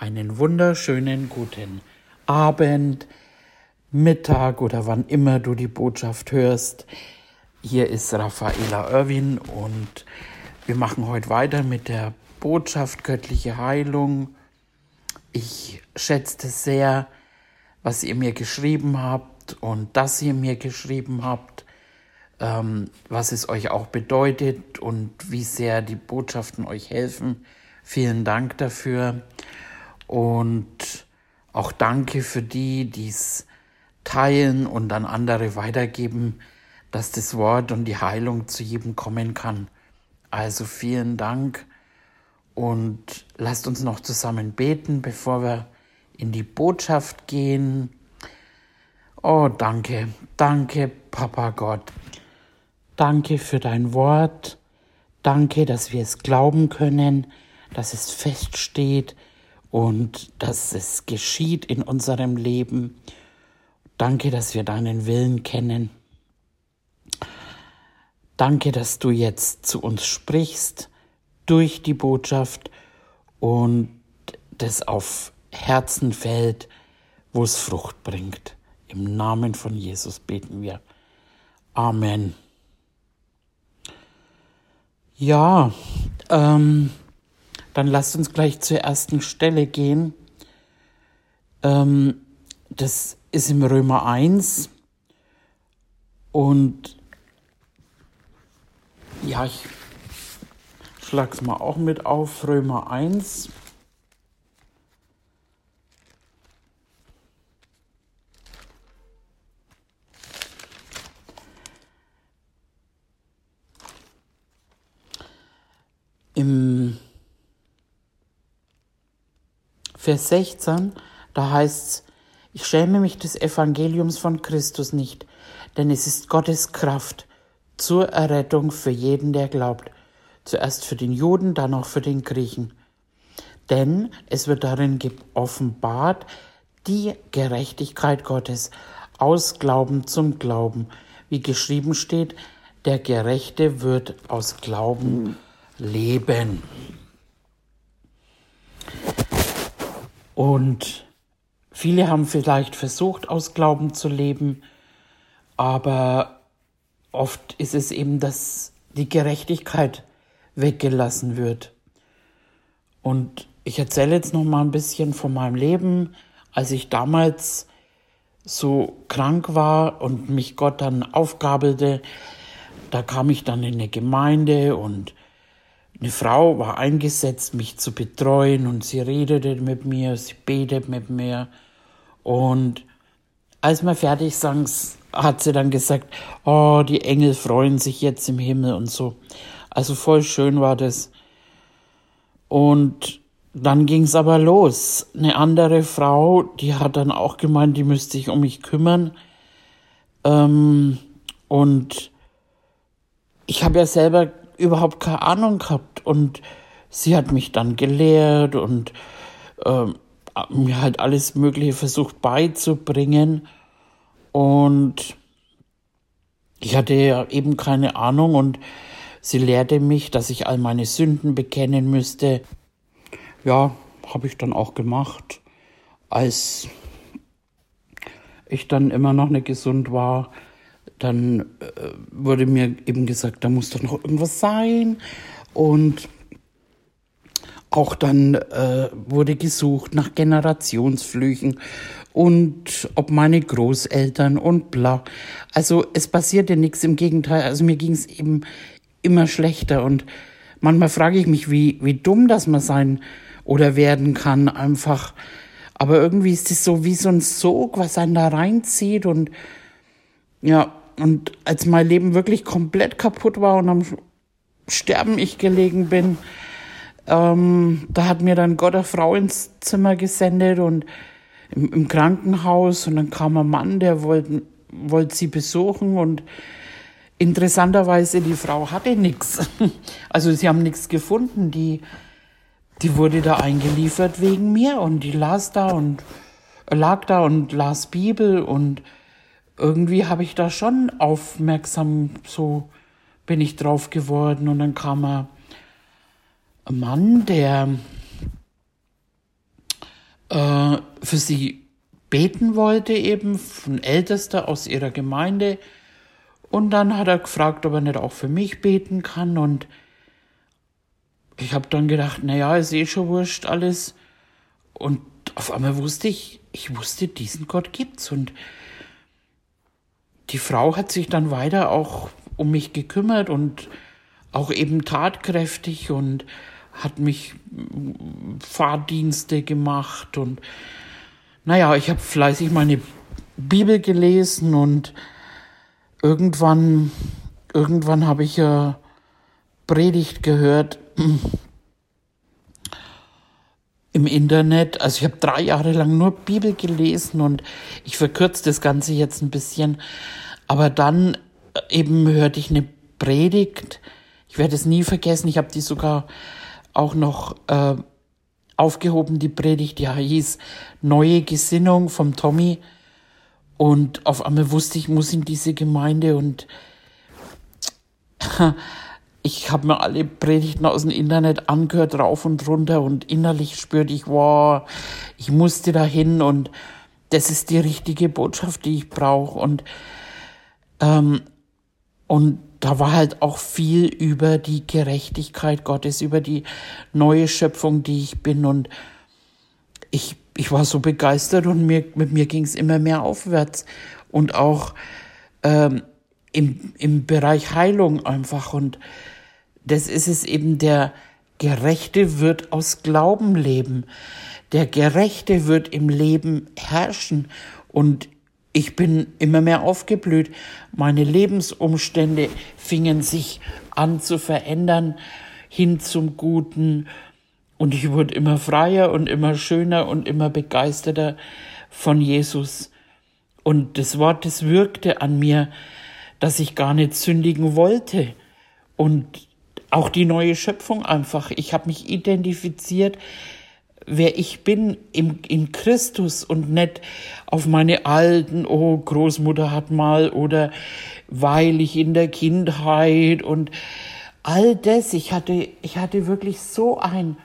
einen wunderschönen guten Abend, Mittag oder wann immer du die Botschaft hörst. Hier ist Raffaela Irwin und wir machen heute weiter mit der Botschaft göttliche Heilung. Ich schätze sehr, was ihr mir geschrieben habt und dass ihr mir geschrieben habt, ähm, was es euch auch bedeutet und wie sehr die Botschaften euch helfen. Vielen Dank dafür. Und auch danke für die, die es teilen und an andere weitergeben, dass das Wort und die Heilung zu jedem kommen kann. Also vielen Dank und lasst uns noch zusammen beten, bevor wir in die Botschaft gehen. Oh, danke, danke, Papa Gott. Danke für dein Wort. Danke, dass wir es glauben können, dass es feststeht, und dass es geschieht in unserem Leben. Danke, dass wir deinen Willen kennen. Danke, dass du jetzt zu uns sprichst durch die Botschaft und das auf Herzen fällt, wo es Frucht bringt. Im Namen von Jesus beten wir. Amen. Ja, ähm, dann lasst uns gleich zur ersten Stelle gehen. Ähm, das ist im Römer 1. Und ja, ich schlage es mal auch mit auf. Römer 1. Im Vers 16, da heißt's, ich schäme mich des Evangeliums von Christus nicht, denn es ist Gottes Kraft zur Errettung für jeden, der glaubt. Zuerst für den Juden, dann auch für den Griechen. Denn es wird darin offenbart die Gerechtigkeit Gottes aus Glauben zum Glauben. Wie geschrieben steht, der Gerechte wird aus Glauben leben. Und viele haben vielleicht versucht, aus Glauben zu leben, aber oft ist es eben, dass die Gerechtigkeit weggelassen wird. Und ich erzähle jetzt noch mal ein bisschen von meinem Leben, als ich damals so krank war und mich Gott dann aufgabelte. Da kam ich dann in eine Gemeinde und eine Frau war eingesetzt, mich zu betreuen und sie redete mit mir, sie betet mit mir. Und als wir fertig sang, hat sie dann gesagt, oh, die Engel freuen sich jetzt im Himmel und so. Also voll schön war das. Und dann ging's aber los. Eine andere Frau, die hat dann auch gemeint, die müsste sich um mich kümmern. Ähm, und ich habe ja selber überhaupt keine Ahnung gehabt. Und sie hat mich dann gelehrt und äh, mir halt alles Mögliche versucht beizubringen. Und ich hatte ja eben keine Ahnung und sie lehrte mich, dass ich all meine Sünden bekennen müsste. Ja, habe ich dann auch gemacht. Als ich dann immer noch nicht gesund war, dann äh, wurde mir eben gesagt, da muss doch noch irgendwas sein. Und auch dann äh, wurde gesucht nach Generationsflüchen und ob meine Großeltern und bla. Also es passierte nichts, im Gegenteil. Also mir ging es eben immer schlechter und manchmal frage ich mich, wie, wie dumm das man sein oder werden kann einfach. Aber irgendwie ist es so wie so ein Sog, was einen da reinzieht und ja, und als mein Leben wirklich komplett kaputt war und am Sterben ich gelegen bin, ähm, da hat mir dann Gott eine Frau ins Zimmer gesendet und im, im Krankenhaus. Und dann kam ein Mann, der wollte wollt sie besuchen. Und interessanterweise die Frau hatte nichts. Also sie haben nichts gefunden. Die, die wurde da eingeliefert wegen mir. Und die las da und lag da und las Bibel. Und irgendwie habe ich da schon aufmerksam, so bin ich drauf geworden. Und dann kam ein Mann, der äh, für sie beten wollte, eben ein Ältester aus ihrer Gemeinde. Und dann hat er gefragt, ob er nicht auch für mich beten kann. Und ich habe dann gedacht, naja, ist eh schon wurscht alles. Und auf einmal wusste ich, ich wusste, diesen Gott gibt's. Und die Frau hat sich dann weiter auch um mich gekümmert und auch eben tatkräftig und hat mich Fahrdienste gemacht und naja, ich habe fleißig meine Bibel gelesen und irgendwann, irgendwann habe ich ja Predigt gehört im Internet. Also ich habe drei Jahre lang nur Bibel gelesen und ich verkürze das Ganze jetzt ein bisschen. Aber dann eben hörte ich eine Predigt. Ich werde es nie vergessen. Ich habe die sogar auch noch äh, aufgehoben, die Predigt. Die hieß Neue Gesinnung vom Tommy. Und auf einmal wusste ich, muss in diese Gemeinde und ich habe mir alle Predigten aus dem Internet angehört, rauf und runter und innerlich spürte ich, wow, ich musste dahin und das ist die richtige Botschaft, die ich brauche und ähm, und da war halt auch viel über die Gerechtigkeit Gottes, über die neue Schöpfung, die ich bin und ich ich war so begeistert und mir mit mir ging es immer mehr aufwärts und auch ähm, im, im Bereich Heilung einfach. Und das ist es eben, der Gerechte wird aus Glauben leben. Der Gerechte wird im Leben herrschen. Und ich bin immer mehr aufgeblüht. Meine Lebensumstände fingen sich an zu verändern hin zum Guten. Und ich wurde immer freier und immer schöner und immer begeisterter von Jesus. Und das Wort, das wirkte an mir dass ich gar nicht sündigen wollte. Und auch die neue Schöpfung einfach. Ich habe mich identifiziert, wer ich bin im, in Christus und nicht auf meine alten, oh, Großmutter hat mal oder weil ich in der Kindheit und all das. Ich hatte, ich hatte wirklich so ein,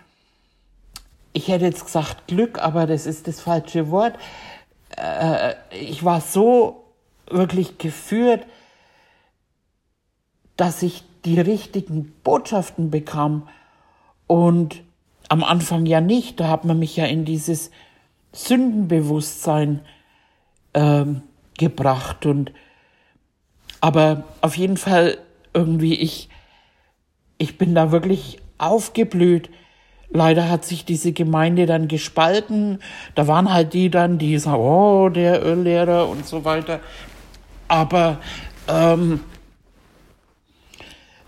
ich hätte jetzt gesagt Glück, aber das ist das falsche Wort. Äh, ich war so wirklich geführt dass ich die richtigen Botschaften bekam und am Anfang ja nicht. Da hat man mich ja in dieses Sündenbewusstsein ähm, gebracht und aber auf jeden Fall irgendwie ich ich bin da wirklich aufgeblüht. Leider hat sich diese Gemeinde dann gespalten. Da waren halt die dann, die sagen, oh, der Öllehrer und so weiter. Aber ähm,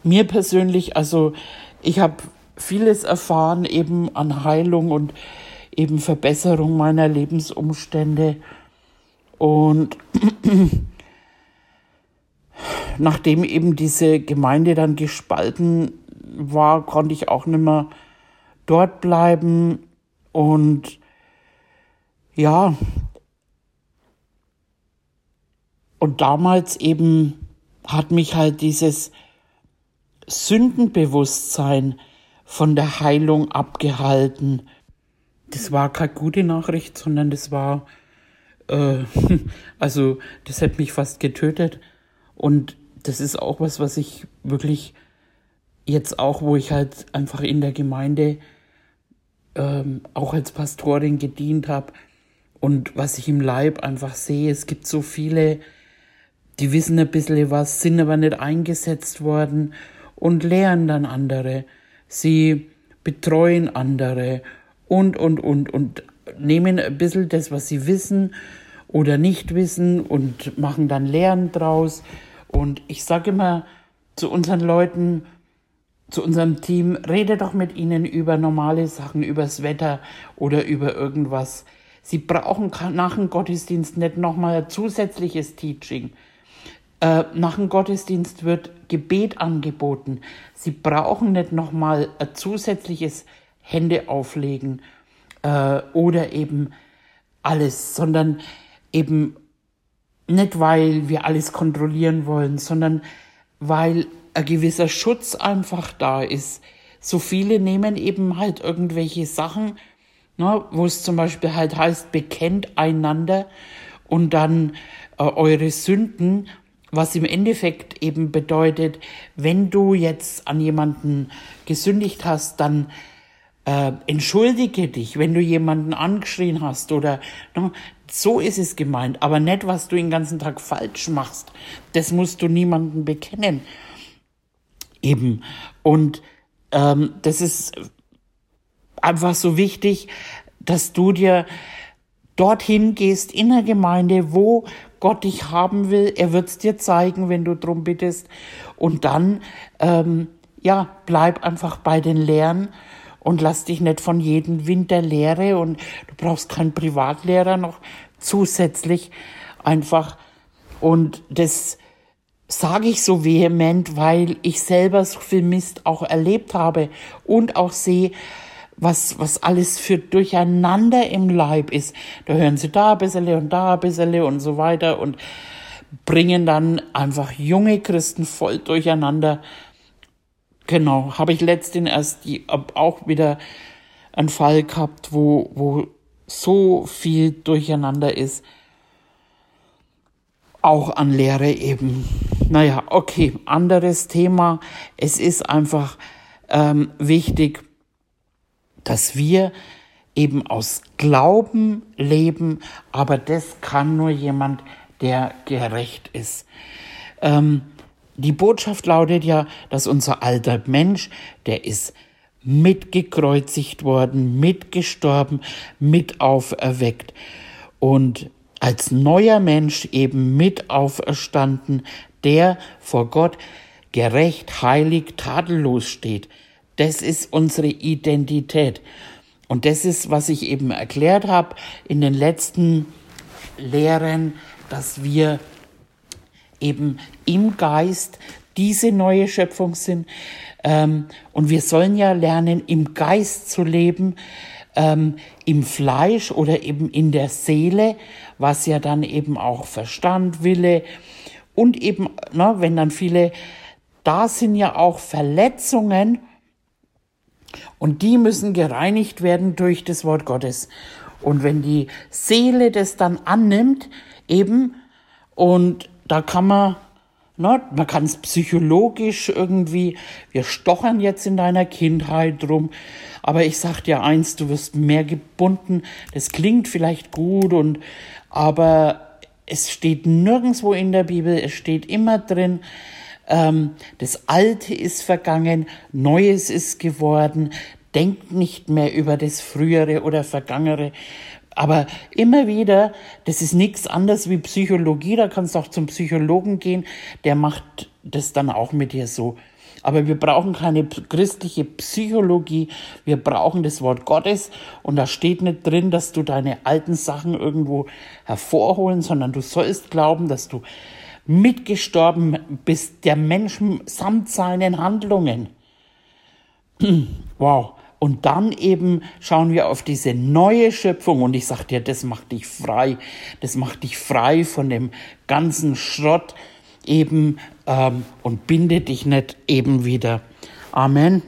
mir persönlich, also ich habe vieles erfahren eben an Heilung und eben Verbesserung meiner Lebensumstände. Und nachdem eben diese Gemeinde dann gespalten war, konnte ich auch nicht mehr dort bleiben. Und ja, und damals eben hat mich halt dieses Sündenbewusstsein von der Heilung abgehalten. Das war keine gute Nachricht, sondern das war, äh, also das hat mich fast getötet. Und das ist auch was, was ich wirklich jetzt auch, wo ich halt einfach in der Gemeinde ähm, auch als Pastorin gedient habe und was ich im Leib einfach sehe, es gibt so viele, die wissen ein bisschen was, sind aber nicht eingesetzt worden und lehren dann andere. Sie betreuen andere und, und, und, und nehmen ein bisschen das, was sie wissen oder nicht wissen und machen dann Lehren draus. Und ich sage immer zu unseren Leuten, zu unserem Team, rede doch mit ihnen über normale Sachen, übers Wetter oder über irgendwas. Sie brauchen nach dem Gottesdienst nicht nochmal ein zusätzliches Teaching. Äh, nach dem Gottesdienst wird Gebet angeboten. Sie brauchen nicht nochmal ein zusätzliches Hände auflegen äh, oder eben alles, sondern eben nicht, weil wir alles kontrollieren wollen, sondern weil ein gewisser Schutz einfach da ist. So viele nehmen eben halt irgendwelche Sachen, ne, wo es zum Beispiel halt heißt, bekennt einander und dann äh, eure Sünden, was im Endeffekt eben bedeutet, wenn du jetzt an jemanden gesündigt hast, dann äh, entschuldige dich, wenn du jemanden angeschrien hast oder ne, so ist es gemeint, aber nicht, was du den ganzen Tag falsch machst. Das musst du niemandem bekennen. Eben. Und ähm, das ist einfach so wichtig, dass du dir dorthin gehst in der Gemeinde, wo Gott dich haben will. Er wird es dir zeigen, wenn du drum bittest. Und dann, ähm, ja, bleib einfach bei den Lehren und lass dich nicht von jedem Winter lehre und du brauchst keinen Privatlehrer noch zusätzlich einfach. Und das sage ich so vehement, weil ich selber so viel Mist auch erlebt habe und auch sehe, was, was alles für Durcheinander im Leib ist. Da hören sie da bisschen und da bisschen und so weiter und bringen dann einfach junge Christen voll durcheinander. Genau, habe ich letztens erst die, auch wieder einen Fall gehabt, wo, wo so viel durcheinander ist. Auch an Lehre eben. Naja, okay, anderes Thema. Es ist einfach ähm, wichtig, dass wir eben aus Glauben leben, aber das kann nur jemand, der gerecht ist. Ähm, die Botschaft lautet ja, dass unser alter Mensch, der ist mitgekreuzigt worden, mitgestorben, mit auferweckt und als neuer Mensch eben mit auferstanden, der vor Gott gerecht, heilig, tadellos steht. Das ist unsere Identität. Und das ist, was ich eben erklärt habe in den letzten Lehren, dass wir eben im Geist diese neue Schöpfung sind. Ähm, und wir sollen ja lernen, im Geist zu leben, ähm, im Fleisch oder eben in der Seele, was ja dann eben auch Verstand, Wille und eben, wenn dann viele, da sind ja auch Verletzungen und die müssen gereinigt werden durch das Wort Gottes. Und wenn die Seele das dann annimmt, eben, und da kann man, na, man kann es psychologisch irgendwie, wir stochern jetzt in deiner Kindheit rum, aber ich sag dir eins, du wirst mehr gebunden, das klingt vielleicht gut und, aber es steht nirgendwo in der Bibel, es steht immer drin, ähm, das Alte ist vergangen, Neues ist geworden, denkt nicht mehr über das Frühere oder Vergangene. Aber immer wieder, das ist nichts anderes wie Psychologie, da kannst du auch zum Psychologen gehen, der macht das dann auch mit dir so. Aber wir brauchen keine christliche Psychologie, wir brauchen das Wort Gottes. Und da steht nicht drin, dass du deine alten Sachen irgendwo hervorholen, sondern du sollst glauben, dass du mitgestorben bist, der Mensch samt seinen Handlungen. Wow. Und dann eben schauen wir auf diese neue Schöpfung und ich sag dir, das macht dich frei. Das macht dich frei von dem ganzen Schrott eben ähm, und bindet dich nicht eben wieder. Amen.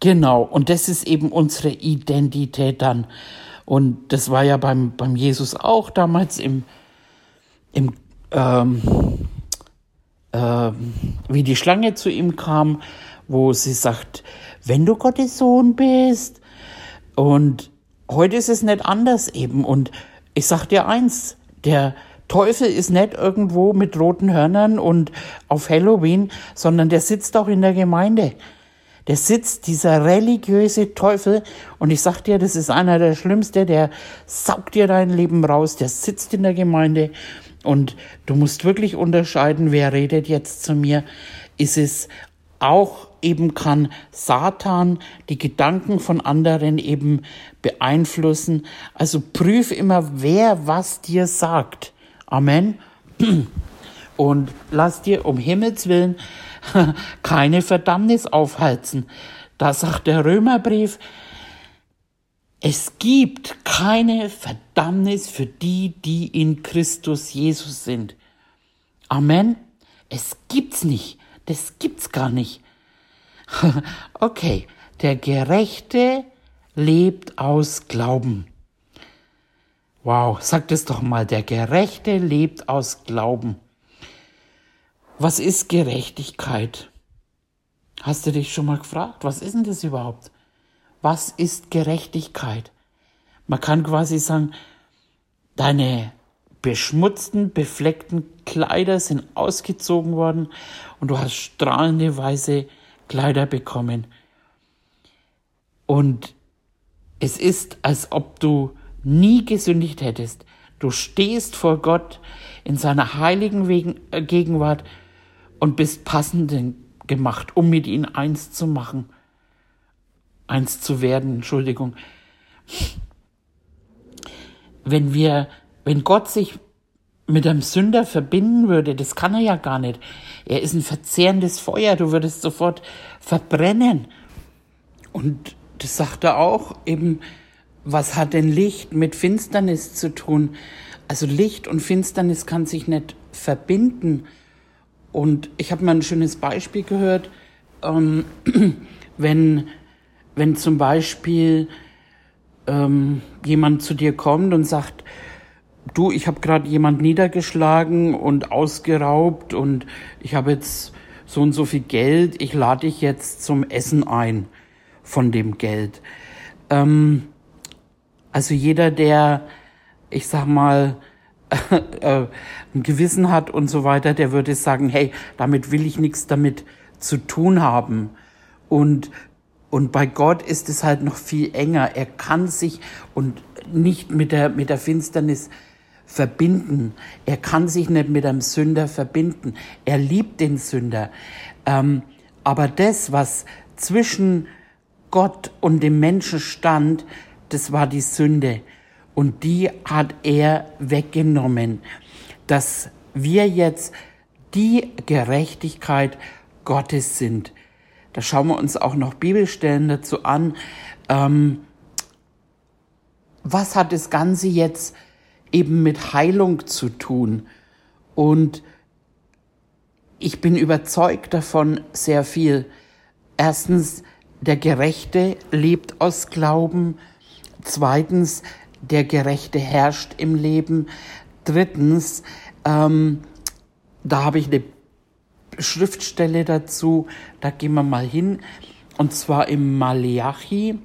Genau, und das ist eben unsere Identität dann. Und das war ja beim, beim Jesus auch damals im im, ähm, äh, wie die Schlange zu ihm kam, wo sie sagt, wenn du Gottes Sohn bist. Und heute ist es nicht anders eben. Und ich sag dir eins, der Teufel ist nicht irgendwo mit roten Hörnern und auf Halloween, sondern der sitzt auch in der Gemeinde. Der sitzt, dieser religiöse Teufel, und ich sag dir, das ist einer der Schlimmsten, der saugt dir dein Leben raus, der sitzt in der Gemeinde und du musst wirklich unterscheiden, wer redet jetzt zu mir. Ist es auch eben kann Satan die Gedanken von anderen eben beeinflussen. Also prüf immer, wer was dir sagt. Amen. Und lass dir um Himmels willen keine Verdammnis aufhalten. Da sagt der Römerbrief, es gibt keine Verdammnis für die, die in Christus Jesus sind. Amen. Es gibt's nicht. Das gibt's gar nicht. okay. Der Gerechte lebt aus Glauben. Wow, sag das doch mal, der Gerechte lebt aus Glauben. Was ist Gerechtigkeit? Hast du dich schon mal gefragt, was ist denn das überhaupt? Was ist Gerechtigkeit? Man kann quasi sagen, deine beschmutzten, befleckten Kleider sind ausgezogen worden und du hast strahlende weiße Kleider bekommen. Und es ist, als ob du nie gesündigt hättest. Du stehst vor Gott in seiner heiligen äh, Gegenwart und bist passend gemacht, um mit ihm eins zu machen. Eins zu werden, Entschuldigung. Wenn wir, wenn Gott sich mit einem Sünder verbinden würde, das kann er ja gar nicht. Er ist ein verzehrendes Feuer, du würdest sofort verbrennen. Und das sagt er auch eben, was hat denn Licht mit Finsternis zu tun? Also Licht und Finsternis kann sich nicht verbinden. Und ich habe mal ein schönes Beispiel gehört, ähm, wenn, wenn zum Beispiel ähm, jemand zu dir kommt und sagt, du, ich habe gerade jemand niedergeschlagen und ausgeraubt und ich habe jetzt so und so viel Geld, ich lade dich jetzt zum Essen ein von dem Geld. Ähm, also jeder, der, ich sag mal, äh, ein Gewissen hat und so weiter, der würde sagen, hey, damit will ich nichts damit zu tun haben. Und, und bei Gott ist es halt noch viel enger. Er kann sich und nicht mit der, mit der Finsternis verbinden. Er kann sich nicht mit einem Sünder verbinden. Er liebt den Sünder. Ähm, aber das, was zwischen Gott und dem Menschen stand, das war die Sünde. Und die hat er weggenommen, dass wir jetzt die Gerechtigkeit Gottes sind. Da schauen wir uns auch noch Bibelstellen dazu an. Ähm, was hat das Ganze jetzt eben mit Heilung zu tun? Und ich bin überzeugt davon sehr viel. Erstens, der Gerechte lebt aus Glauben. Zweitens, der Gerechte herrscht im Leben. Drittens, ähm, da habe ich eine Schriftstelle dazu, da gehen wir mal hin, und zwar im Maleachi,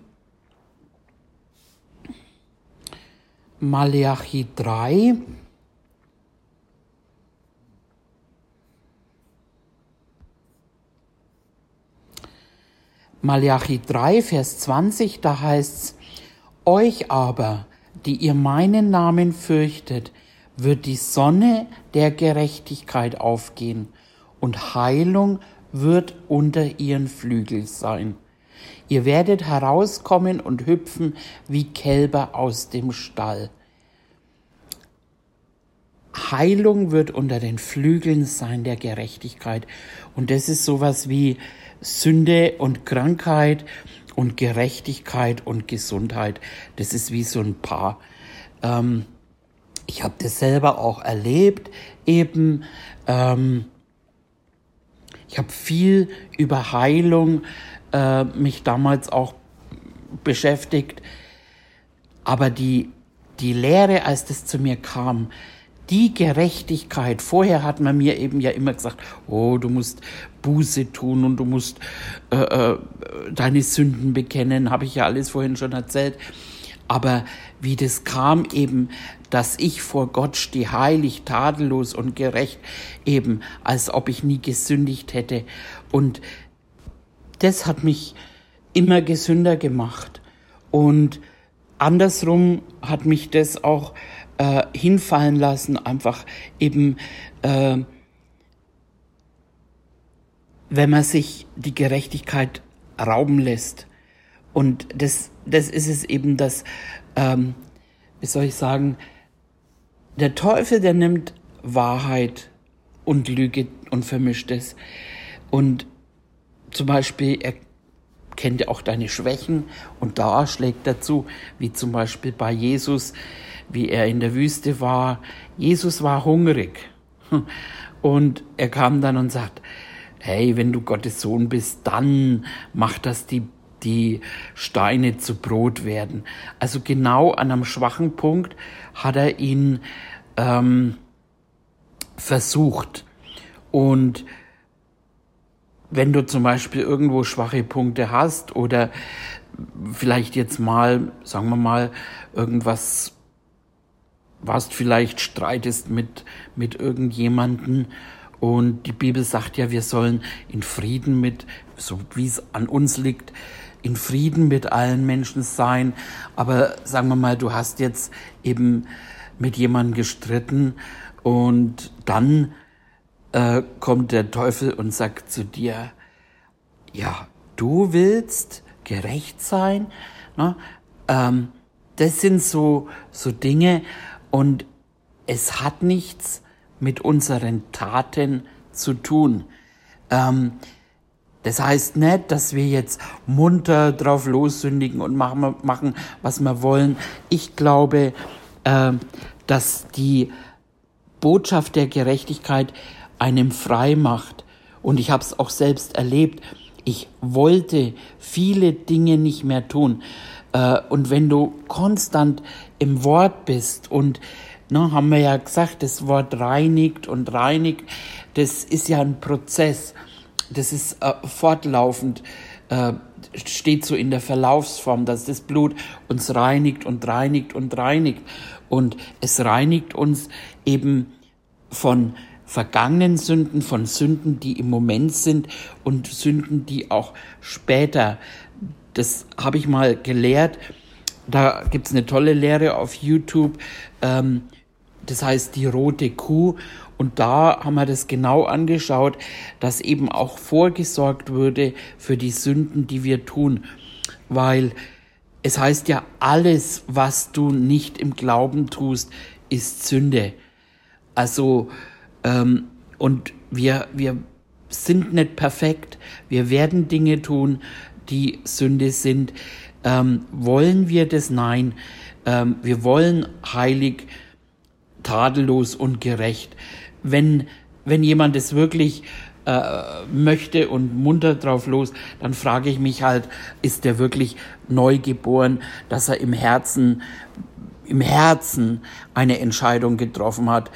Maleachi 3, Malachi 3, Vers 20, da heißt's, euch aber, die ihr meinen Namen fürchtet, wird die Sonne der Gerechtigkeit aufgehen und Heilung wird unter ihren Flügeln sein. Ihr werdet herauskommen und hüpfen wie Kälber aus dem Stall. Heilung wird unter den Flügeln sein der Gerechtigkeit. Und das ist sowas wie Sünde und Krankheit und Gerechtigkeit und Gesundheit. Das ist wie so ein Paar. Ähm, ich habe das selber auch erlebt, eben. Ähm, ich habe viel über Heilung äh, mich damals auch beschäftigt. Aber die, die Lehre, als das zu mir kam, die Gerechtigkeit. Vorher hat man mir eben ja immer gesagt, oh, du musst Buße tun und du musst äh, äh, deine Sünden bekennen, habe ich ja alles vorhin schon erzählt. Aber wie das kam eben, dass ich vor Gott stehe, heilig, tadellos und gerecht, eben als ob ich nie gesündigt hätte. Und das hat mich immer gesünder gemacht. Und andersrum hat mich das auch äh, hinfallen lassen, einfach eben, äh, wenn man sich die Gerechtigkeit rauben lässt. Und das, das ist es eben, dass, ähm, wie soll ich sagen, der Teufel, der nimmt Wahrheit und Lüge und vermischt es. Und zum Beispiel, er kennt ja auch deine Schwächen und da schlägt dazu, wie zum Beispiel bei Jesus, wie er in der Wüste war. Jesus war hungrig. Und er kam dann und sagt, hey, wenn du Gottes Sohn bist, dann mach, dass die die Steine zu Brot werden. Also genau an einem schwachen Punkt hat er ihn ähm, versucht. Und wenn du zum Beispiel irgendwo schwache Punkte hast oder vielleicht jetzt mal, sagen wir mal, irgendwas warst vielleicht streitest mit, mit irgendjemanden und die Bibel sagt ja, wir sollen in Frieden mit, so wie es an uns liegt, in Frieden mit allen Menschen sein. Aber sagen wir mal, du hast jetzt eben mit jemandem gestritten und dann äh, kommt der Teufel und sagt zu dir, ja, du willst gerecht sein. Ne? Ähm, das sind so, so Dinge und es hat nichts mit unseren Taten zu tun. Ähm, das heißt nicht, dass wir jetzt munter drauf lossündigen und machen, machen was wir wollen. Ich glaube, äh, dass die Botschaft der Gerechtigkeit einem frei macht. Und ich habe es auch selbst erlebt. Ich wollte viele Dinge nicht mehr tun. Äh, und wenn du konstant im Wort bist und ne, haben wir ja gesagt, das Wort reinigt und reinigt, das ist ja ein Prozess. Das ist äh, fortlaufend, äh, steht so in der Verlaufsform, dass das Blut uns reinigt und reinigt und reinigt. Und es reinigt uns eben von vergangenen Sünden, von Sünden, die im Moment sind und Sünden, die auch später, das habe ich mal gelehrt, da gibt's eine tolle Lehre auf YouTube, ähm, das heißt die rote Kuh. Und da haben wir das genau angeschaut, dass eben auch vorgesorgt würde für die Sünden, die wir tun. Weil es heißt ja, alles, was du nicht im Glauben tust, ist Sünde. Also ähm, und wir, wir sind nicht perfekt. Wir werden Dinge tun, die Sünde sind. Ähm, wollen wir das? Nein. Ähm, wir wollen heilig, tadellos und gerecht. Wenn, wenn jemand es wirklich äh, möchte und munter drauf los, dann frage ich mich halt, ist der wirklich neu geboren, dass er im Herzen, im Herzen eine Entscheidung getroffen hat?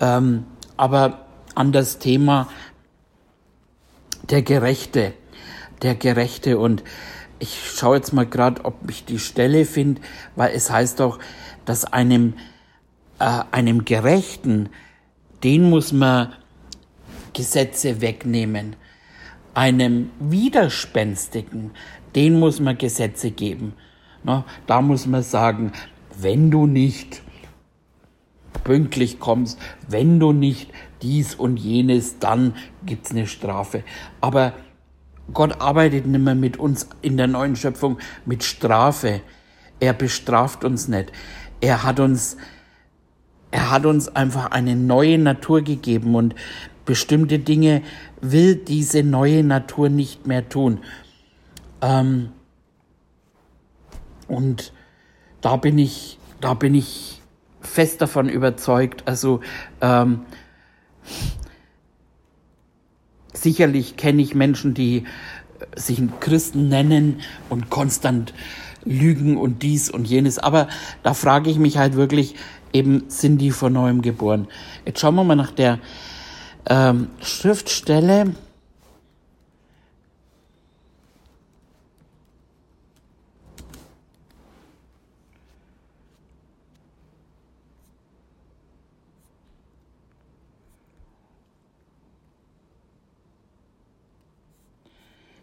Ähm, aber an das Thema der Gerechte, der Gerechte und ich schaue jetzt mal gerade, ob ich die Stelle finde, weil es heißt doch, dass einem äh, einem Gerechten, den muss man Gesetze wegnehmen. Einem Widerspenstigen, den muss man Gesetze geben. Na, da muss man sagen, wenn du nicht pünktlich kommst, wenn du nicht dies und jenes, dann gibt's eine Strafe. Aber Gott arbeitet nicht mehr mit uns in der neuen Schöpfung mit Strafe. Er bestraft uns nicht. Er hat uns, er hat uns einfach eine neue Natur gegeben und bestimmte Dinge will diese neue Natur nicht mehr tun. Ähm, und da bin ich, da bin ich fest davon überzeugt. Also ähm, sicherlich kenne ich Menschen, die sich Christen nennen und konstant lügen und dies und jenes. Aber da frage ich mich halt wirklich, eben sind die von neuem geboren. Jetzt schauen wir mal nach der ähm, Schriftstelle.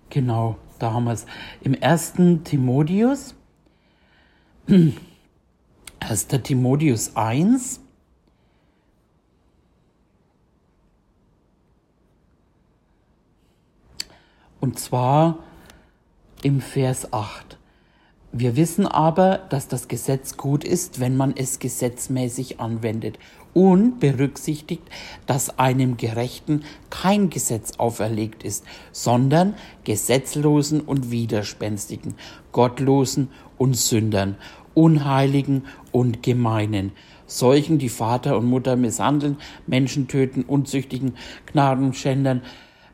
Genau, da haben wir es. Im ersten Timotheus, 1. Timotheus 1, und zwar im Vers 8. Wir wissen aber, dass das Gesetz gut ist, wenn man es gesetzmäßig anwendet und berücksichtigt, dass einem Gerechten kein Gesetz auferlegt ist, sondern Gesetzlosen und Widerspenstigen, Gottlosen und Sündern, Unheiligen und Gemeinen, solchen, die Vater und Mutter misshandeln, Menschen töten, unzüchtigen, Gnadenschändern,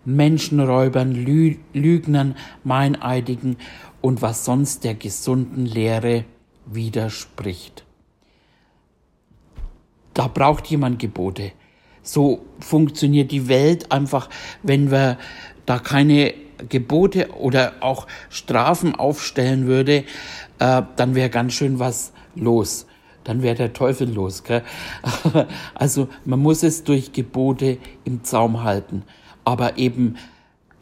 Menschenräubern, Lü Lügnern, Meineidigen und was sonst der gesunden Lehre widerspricht. Da braucht jemand Gebote. So funktioniert die Welt einfach, wenn wir da keine Gebote oder auch Strafen aufstellen würde, äh, dann wäre ganz schön was los. Dann wäre der Teufel los. Gell? also man muss es durch Gebote im Zaum halten aber eben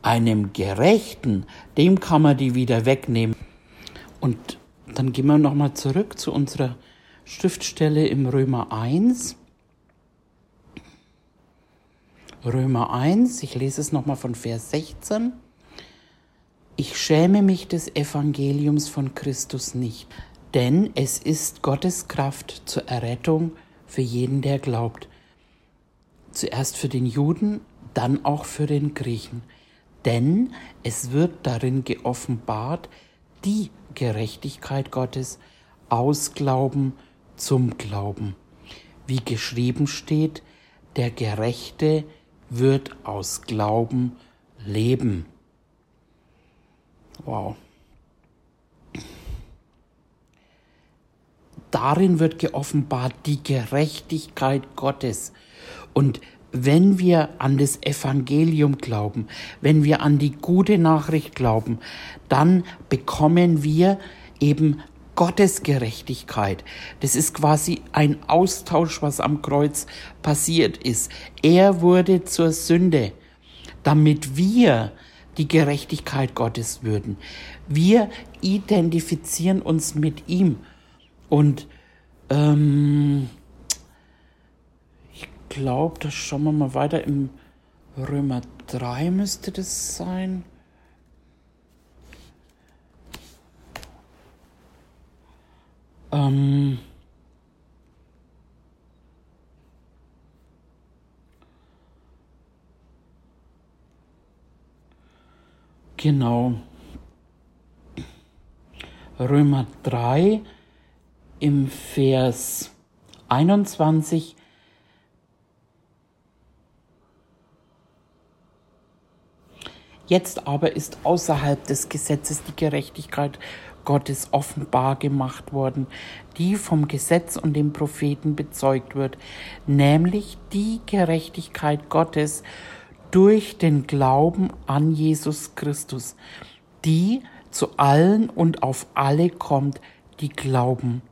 einem Gerechten, dem kann man die wieder wegnehmen. Und dann gehen wir nochmal zurück zu unserer Schriftstelle im Römer 1. Römer 1, ich lese es nochmal von Vers 16. Ich schäme mich des Evangeliums von Christus nicht, denn es ist Gottes Kraft zur Errettung für jeden, der glaubt. Zuerst für den Juden dann auch für den Griechen. Denn es wird darin geoffenbart die Gerechtigkeit Gottes aus Glauben zum Glauben. Wie geschrieben steht, der Gerechte wird aus Glauben leben. Wow. Darin wird geoffenbart die Gerechtigkeit Gottes. Und wenn wir an das Evangelium glauben, wenn wir an die gute Nachricht glauben, dann bekommen wir eben Gottes Gerechtigkeit. Das ist quasi ein Austausch, was am Kreuz passiert ist. Er wurde zur Sünde, damit wir die Gerechtigkeit Gottes würden. Wir identifizieren uns mit ihm. Und ähm, glaube, das schauen wir mal weiter. Im Römer 3 müsste das sein. Ähm genau. Römer 3 im Vers 21 Jetzt aber ist außerhalb des Gesetzes die Gerechtigkeit Gottes offenbar gemacht worden, die vom Gesetz und dem Propheten bezeugt wird, nämlich die Gerechtigkeit Gottes durch den Glauben an Jesus Christus, die zu allen und auf alle kommt, die glauben.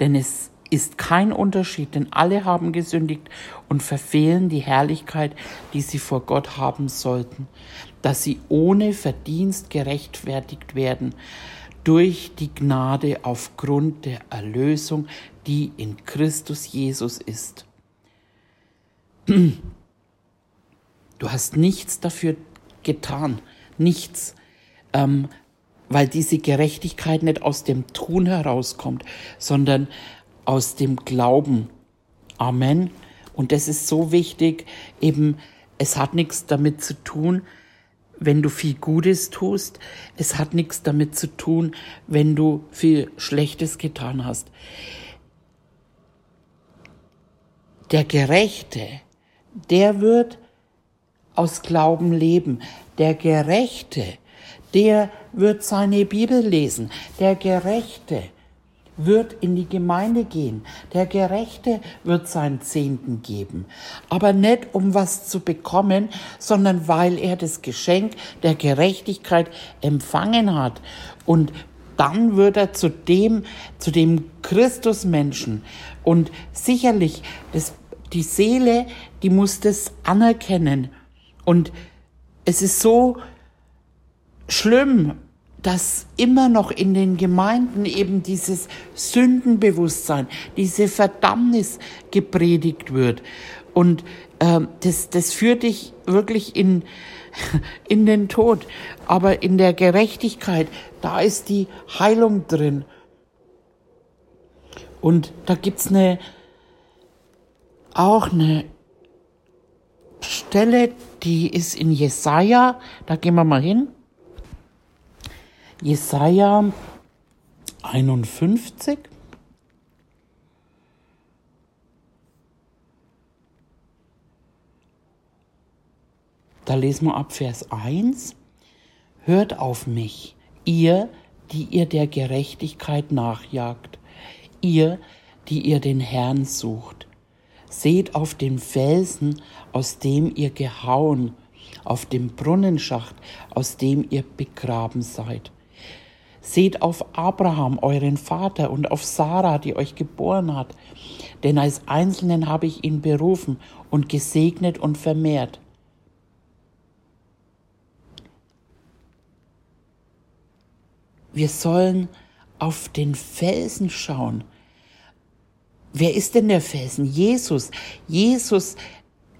Denn es ist kein Unterschied, denn alle haben gesündigt und verfehlen die Herrlichkeit, die sie vor Gott haben sollten, dass sie ohne Verdienst gerechtfertigt werden durch die Gnade aufgrund der Erlösung, die in Christus Jesus ist. Du hast nichts dafür getan, nichts, ähm, weil diese Gerechtigkeit nicht aus dem Tun herauskommt, sondern aus dem Glauben. Amen. Und das ist so wichtig, eben, es hat nichts damit zu tun, wenn du viel Gutes tust. Es hat nichts damit zu tun, wenn du viel Schlechtes getan hast. Der Gerechte, der wird aus Glauben leben. Der Gerechte, der wird seine Bibel lesen. Der Gerechte, wird in die Gemeinde gehen. Der Gerechte wird seinen Zehnten geben. Aber nicht um was zu bekommen, sondern weil er das Geschenk der Gerechtigkeit empfangen hat. Und dann wird er zu dem, zu dem Christusmenschen. Und sicherlich, das, die Seele, die muss das anerkennen. Und es ist so schlimm, dass immer noch in den Gemeinden eben dieses Sündenbewusstsein, diese Verdammnis gepredigt wird. Und äh, das, das führt dich wirklich in, in den Tod. Aber in der Gerechtigkeit, da ist die Heilung drin. Und da gibt's eine, auch eine Stelle, die ist in Jesaja, da gehen wir mal hin. Jesaja 51. Da lesen wir ab Vers 1. Hört auf mich, ihr, die ihr der Gerechtigkeit nachjagt, ihr, die ihr den Herrn sucht. Seht auf den Felsen, aus dem ihr gehauen, auf dem Brunnenschacht, aus dem ihr begraben seid. Seht auf Abraham, euren Vater, und auf Sarah, die euch geboren hat, denn als Einzelnen habe ich ihn berufen und gesegnet und vermehrt. Wir sollen auf den Felsen schauen. Wer ist denn der Felsen? Jesus. Jesus.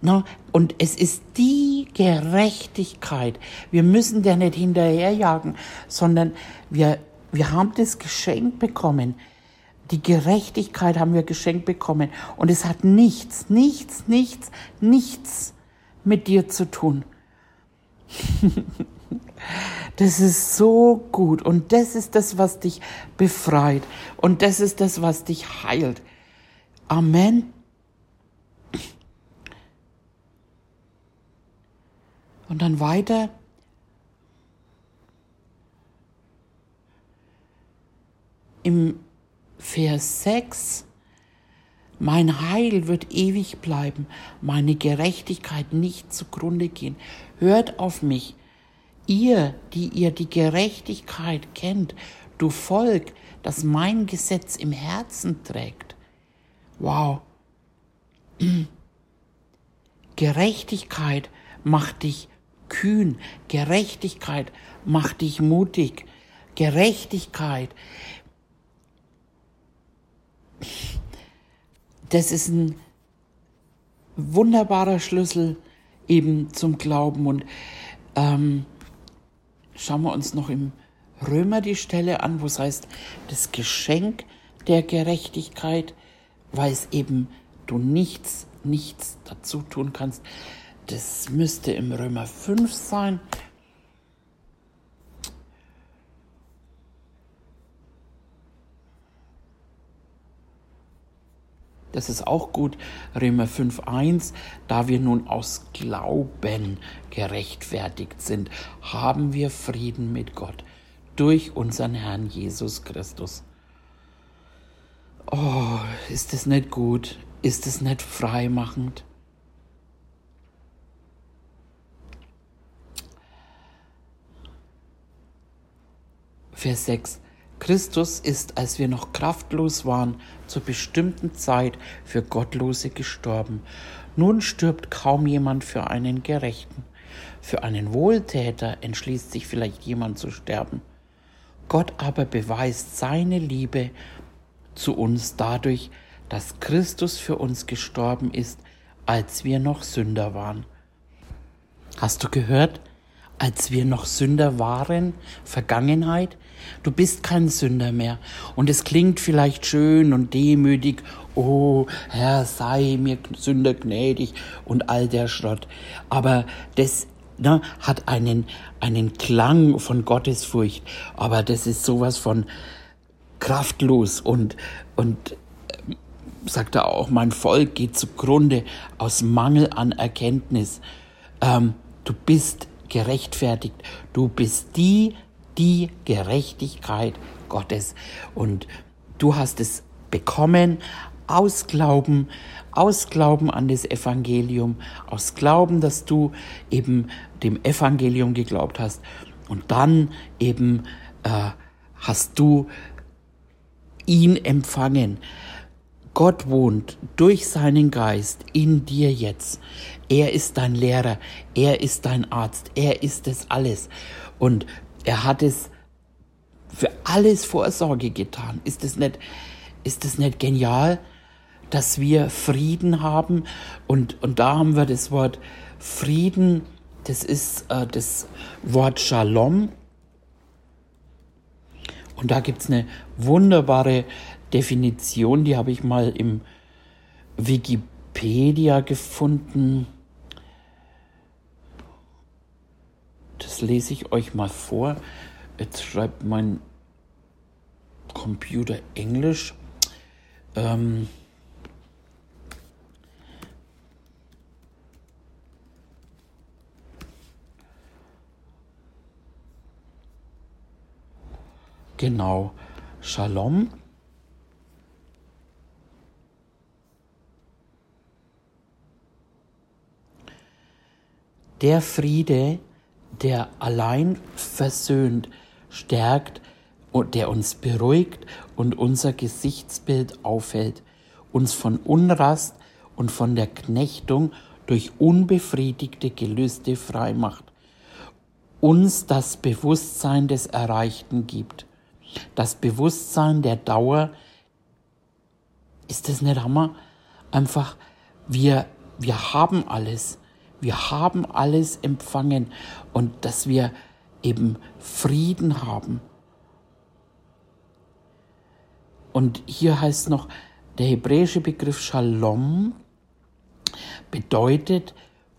Na, und es ist die Gerechtigkeit. Wir müssen der nicht hinterherjagen, sondern wir, wir haben das geschenkt bekommen. Die Gerechtigkeit haben wir geschenkt bekommen. Und es hat nichts, nichts, nichts, nichts mit dir zu tun. Das ist so gut und das ist das, was dich befreit und das ist das, was dich heilt. Amen. Und dann weiter. Im Vers 6. Mein Heil wird ewig bleiben, meine Gerechtigkeit nicht zugrunde gehen. Hört auf mich, Ihr, die ihr die Gerechtigkeit kennt, du Volk, das mein Gesetz im Herzen trägt. Wow. Gerechtigkeit macht dich kühn. Gerechtigkeit macht dich mutig. Gerechtigkeit. Das ist ein wunderbarer Schlüssel eben zum Glauben und ähm, schauen wir uns noch im Römer die Stelle an, wo es heißt, das Geschenk der Gerechtigkeit, weil es eben du nichts, nichts dazu tun kannst. Das müsste im Römer 5 sein. Das ist auch gut. Römer 5.1. Da wir nun aus Glauben gerechtfertigt sind, haben wir Frieden mit Gott durch unseren Herrn Jesus Christus. Oh, ist das nicht gut? Ist es nicht freimachend? Vers 6. Christus ist, als wir noch kraftlos waren, zur bestimmten Zeit für Gottlose gestorben. Nun stirbt kaum jemand für einen Gerechten. Für einen Wohltäter entschließt sich vielleicht jemand zu sterben. Gott aber beweist seine Liebe zu uns dadurch, dass Christus für uns gestorben ist, als wir noch Sünder waren. Hast du gehört? als wir noch Sünder waren, Vergangenheit. Du bist kein Sünder mehr. Und es klingt vielleicht schön und demütig, oh Herr, sei mir Sünder gnädig und all der Schrott. Aber das ne, hat einen, einen Klang von Gottesfurcht. Aber das ist sowas von kraftlos und, und äh, sagt er auch, mein Volk geht zugrunde aus Mangel an Erkenntnis. Ähm, du bist gerechtfertigt. Du bist die, die Gerechtigkeit Gottes. Und du hast es bekommen aus Glauben, aus Glauben an das Evangelium, aus Glauben, dass du eben dem Evangelium geglaubt hast. Und dann eben äh, hast du ihn empfangen. Gott wohnt durch seinen Geist in dir jetzt. Er ist dein Lehrer, er ist dein Arzt, er ist es alles. Und er hat es für alles Vorsorge getan. Ist es nicht, ist es nicht genial, dass wir Frieden haben? Und, und da haben wir das Wort Frieden, das ist äh, das Wort Shalom. Und da gibt es eine wunderbare Definition, die habe ich mal im Wikipedia gefunden. Das lese ich euch mal vor. Jetzt schreibt mein Computer Englisch. Ähm genau, Shalom. Der Friede, der allein versöhnt, stärkt und der uns beruhigt und unser Gesichtsbild aufhält, uns von Unrast und von der Knechtung durch unbefriedigte Gelüste freimacht, uns das Bewusstsein des Erreichten gibt, das Bewusstsein der Dauer. Ist das nicht Hammer? Einfach, wir, wir haben alles. Wir haben alles empfangen und dass wir eben Frieden haben. Und hier heißt noch, der hebräische Begriff Shalom bedeutet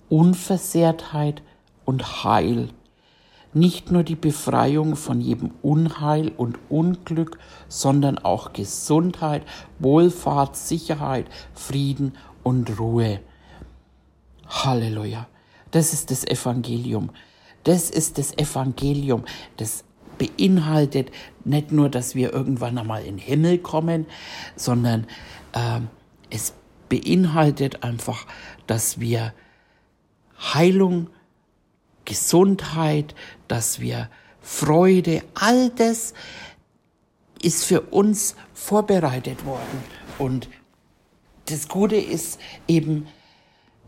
Unversehrtheit und Heil. Nicht nur die Befreiung von jedem Unheil und Unglück, sondern auch Gesundheit, Wohlfahrt, Sicherheit, Frieden und Ruhe. Halleluja. Das ist das Evangelium. Das ist das Evangelium. Das beinhaltet nicht nur, dass wir irgendwann einmal in den Himmel kommen, sondern äh, es beinhaltet einfach, dass wir Heilung, Gesundheit, dass wir Freude, all das ist für uns vorbereitet worden. Und das Gute ist eben,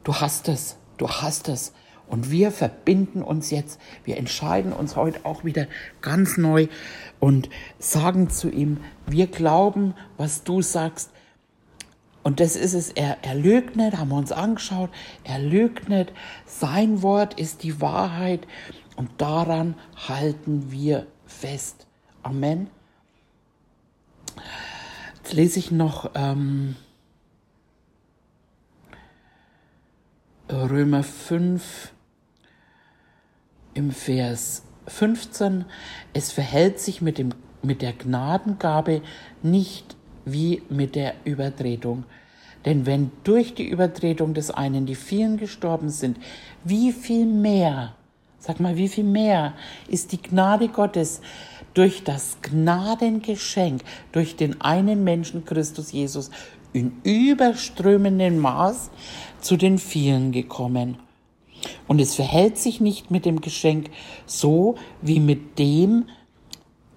du hast es, du hast es. Und wir verbinden uns jetzt, wir entscheiden uns heute auch wieder ganz neu und sagen zu ihm, wir glauben, was du sagst. Und das ist es, er, er lügt nicht, haben wir uns angeschaut, er lügt nicht, sein Wort ist die Wahrheit und daran halten wir fest. Amen. Jetzt lese ich noch ähm, Römer 5 im Vers 15. Es verhält sich mit, dem, mit der Gnadengabe nicht wie mit der Übertretung. Denn wenn durch die Übertretung des einen die vielen gestorben sind, wie viel mehr, sag mal, wie viel mehr ist die Gnade Gottes durch das Gnadengeschenk, durch den einen Menschen Christus Jesus in überströmendem Maß zu den vielen gekommen. Und es verhält sich nicht mit dem Geschenk so wie mit dem,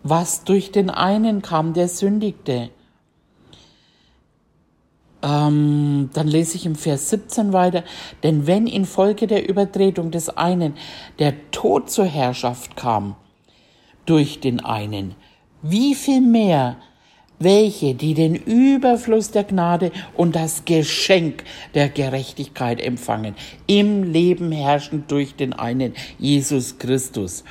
was durch den einen kam, der sündigte. Ähm, dann lese ich im Vers 17 weiter, denn wenn infolge der Übertretung des einen der Tod zur Herrschaft kam, durch den einen, wie viel mehr welche, die den Überfluss der Gnade und das Geschenk der Gerechtigkeit empfangen, im Leben herrschen durch den einen Jesus Christus.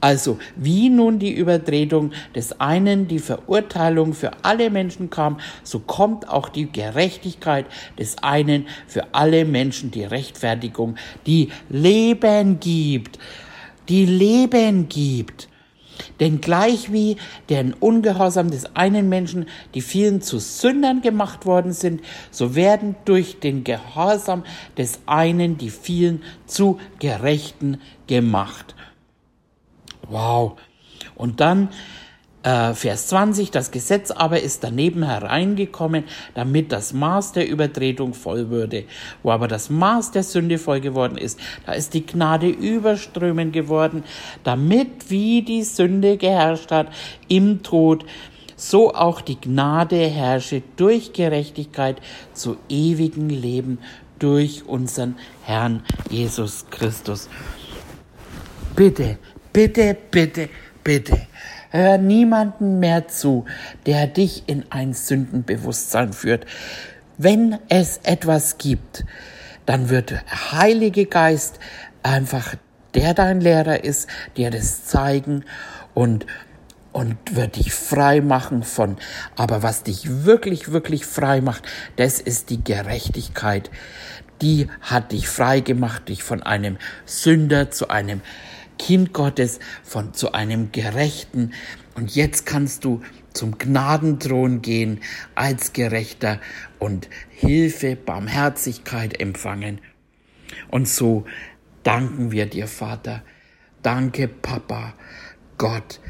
Also, wie nun die Übertretung des einen die Verurteilung für alle Menschen kam, so kommt auch die Gerechtigkeit des einen für alle Menschen die Rechtfertigung, die Leben gibt, die Leben gibt. Denn gleich wie der Ungehorsam des einen Menschen die vielen zu Sündern gemacht worden sind, so werden durch den Gehorsam des einen die vielen zu Gerechten gemacht. Wow. Und dann äh, Vers 20, das Gesetz aber ist daneben hereingekommen, damit das Maß der Übertretung voll würde. Wo aber das Maß der Sünde voll geworden ist, da ist die Gnade überströmend geworden, damit wie die Sünde geherrscht hat im Tod, so auch die Gnade herrsche durch Gerechtigkeit zu ewigem Leben durch unseren Herrn Jesus Christus. Bitte, bitte, bitte, bitte Hör niemanden mehr zu, der dich in ein Sündenbewusstsein führt. Wenn es etwas gibt, dann wird der Heilige Geist einfach der dein Lehrer ist, dir das zeigen und und wird dich frei machen von. Aber was dich wirklich, wirklich frei macht, das ist die Gerechtigkeit. Die hat dich frei gemacht, dich von einem Sünder zu einem Kind Gottes, von zu einem Gerechten. Und jetzt kannst du zum Gnadenthron gehen als Gerechter und Hilfe, Barmherzigkeit empfangen. Und so danken wir dir, Vater. Danke, Papa, Gott,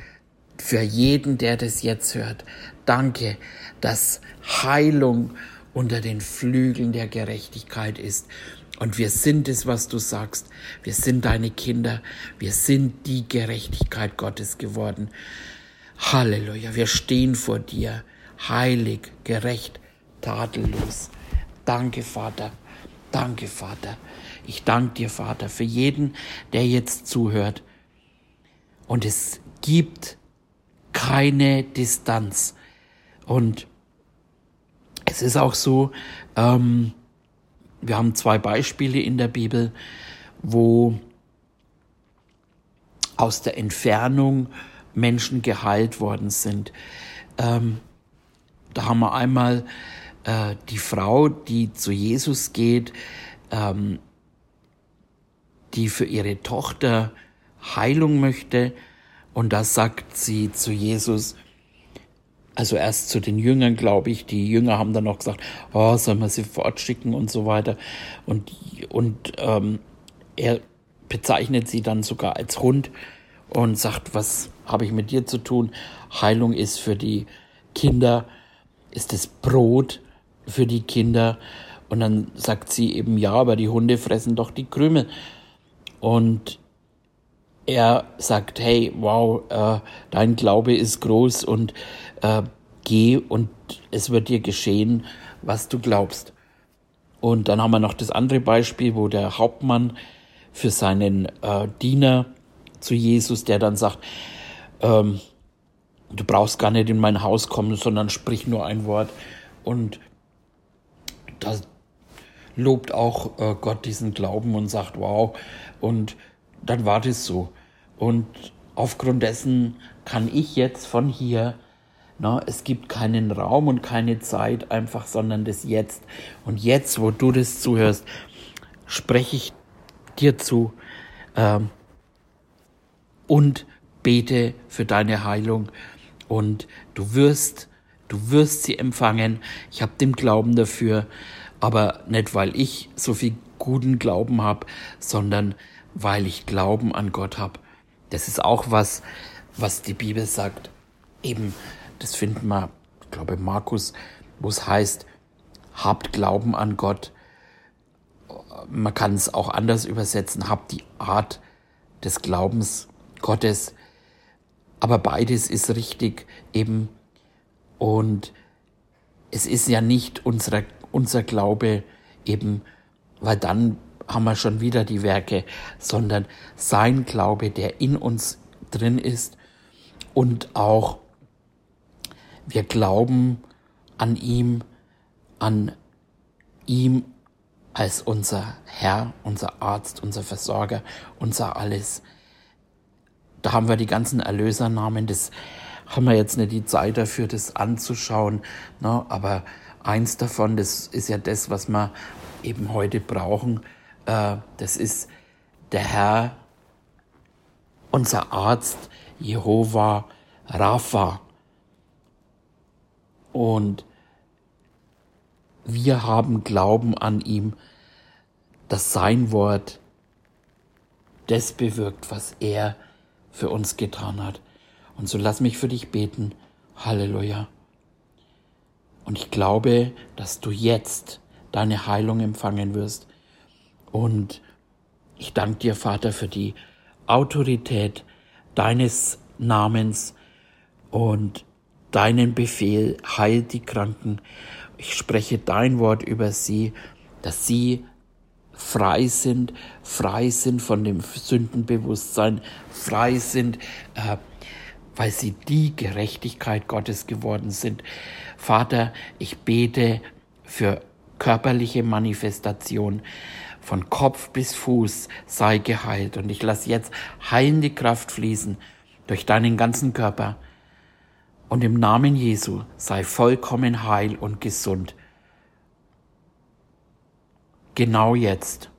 für jeden, der das jetzt hört. Danke, dass Heilung unter den Flügeln der Gerechtigkeit ist. Und wir sind es, was du sagst. Wir sind deine Kinder. Wir sind die Gerechtigkeit Gottes geworden. Halleluja. Wir stehen vor dir. Heilig, gerecht, tadellos. Danke, Vater. Danke, Vater. Ich danke dir, Vater, für jeden, der jetzt zuhört. Und es gibt keine Distanz. Und es ist auch so, ähm, wir haben zwei Beispiele in der Bibel, wo aus der Entfernung Menschen geheilt worden sind. Ähm, da haben wir einmal äh, die Frau, die zu Jesus geht, ähm, die für ihre Tochter Heilung möchte. Und da sagt sie zu Jesus, also erst zu den Jüngern, glaube ich, die Jünger haben dann noch gesagt, oh, sollen wir sie fortschicken und so weiter. Und, und ähm, er bezeichnet sie dann sogar als Hund und sagt, was habe ich mit dir zu tun? Heilung ist für die Kinder, ist das Brot für die Kinder. Und dann sagt sie eben, ja, aber die Hunde fressen doch die Krümel. Und er sagt, hey, wow, äh, dein Glaube ist groß und äh, geh und es wird dir geschehen, was du glaubst. Und dann haben wir noch das andere Beispiel, wo der Hauptmann für seinen äh, Diener zu Jesus, der dann sagt, ähm, du brauchst gar nicht in mein Haus kommen, sondern sprich nur ein Wort. Und da lobt auch äh, Gott diesen Glauben und sagt, wow. Und dann war das so. Und aufgrund dessen kann ich jetzt von hier, na, es gibt keinen Raum und keine Zeit einfach, sondern das Jetzt. Und jetzt, wo du das zuhörst, spreche ich dir zu ähm, und bete für deine Heilung. Und du wirst, du wirst sie empfangen. Ich habe den Glauben dafür, aber nicht, weil ich so viel guten Glauben habe, sondern weil ich Glauben an Gott habe. Das ist auch was, was die Bibel sagt. Eben, das finden wir, ich glaube, Markus, wo es heißt, habt Glauben an Gott. Man kann es auch anders übersetzen, habt die Art des Glaubens Gottes. Aber beides ist richtig eben. Und es ist ja nicht unser, unser Glaube eben, weil dann haben wir schon wieder die Werke, sondern sein Glaube, der in uns drin ist und auch wir glauben an ihm, an ihm als unser Herr, unser Arzt, unser Versorger, unser alles. Da haben wir die ganzen Erlösernamen, das haben wir jetzt nicht die Zeit dafür, das anzuschauen, ne? aber eins davon, das ist ja das, was wir eben heute brauchen, äh, das ist der Herr, unser Arzt, Jehova Rapha. Und wir haben Glauben an ihm, dass sein Wort das bewirkt, was er für uns getan hat. Und so lass mich für dich beten. Halleluja. Und ich glaube, dass du jetzt deine Heilung empfangen wirst. Und ich danke dir, Vater, für die Autorität deines Namens und deinen Befehl, heil die Kranken. Ich spreche dein Wort über sie, dass sie frei sind, frei sind von dem Sündenbewusstsein, frei sind, äh, weil sie die Gerechtigkeit Gottes geworden sind. Vater, ich bete für körperliche Manifestation, von Kopf bis Fuß sei geheilt. Und ich lasse jetzt heilende Kraft fließen durch deinen ganzen Körper. Und im Namen Jesu sei vollkommen heil und gesund. Genau jetzt.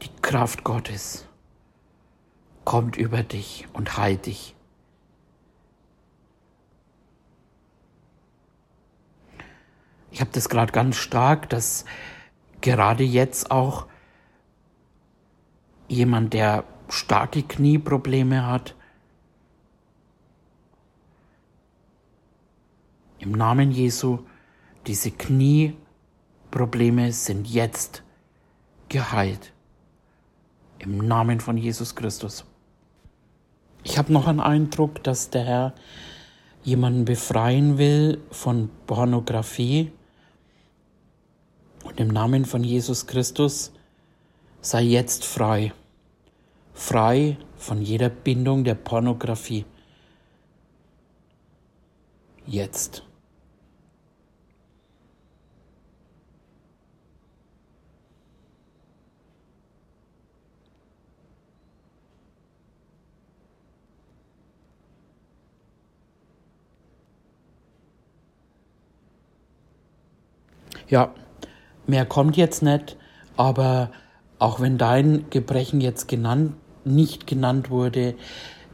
Die Kraft Gottes kommt über dich und heilt dich. Ich habe das gerade ganz stark, dass gerade jetzt auch jemand, der starke Knieprobleme hat, im Namen Jesu, diese Knieprobleme sind jetzt geheilt. Im Namen von Jesus Christus. Ich habe noch einen Eindruck, dass der Herr jemanden befreien will von Pornografie. Im Namen von Jesus Christus sei jetzt frei. Frei von jeder Bindung der Pornografie. Jetzt. Ja, mehr kommt jetzt nicht, aber auch wenn dein Gebrechen jetzt genannt, nicht genannt wurde,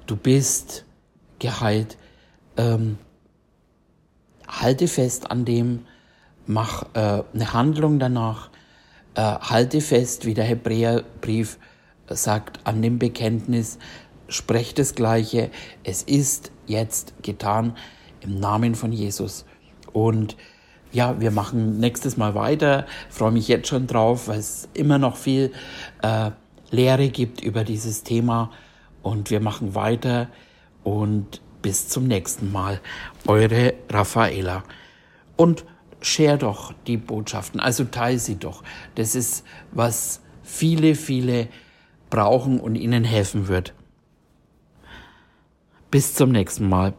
du bist geheilt. Ähm, halte fest an dem, mach äh, eine Handlung danach, äh, halte fest, wie der Hebräerbrief sagt, an dem Bekenntnis, sprecht das Gleiche, es ist jetzt getan im Namen von Jesus. Und ja, wir machen nächstes Mal weiter. Freue mich jetzt schon drauf, weil es immer noch viel äh, Lehre gibt über dieses Thema. Und wir machen weiter. Und bis zum nächsten Mal. Eure Raffaela. Und share doch die Botschaften, also teile sie doch. Das ist, was viele, viele brauchen und ihnen helfen wird. Bis zum nächsten Mal.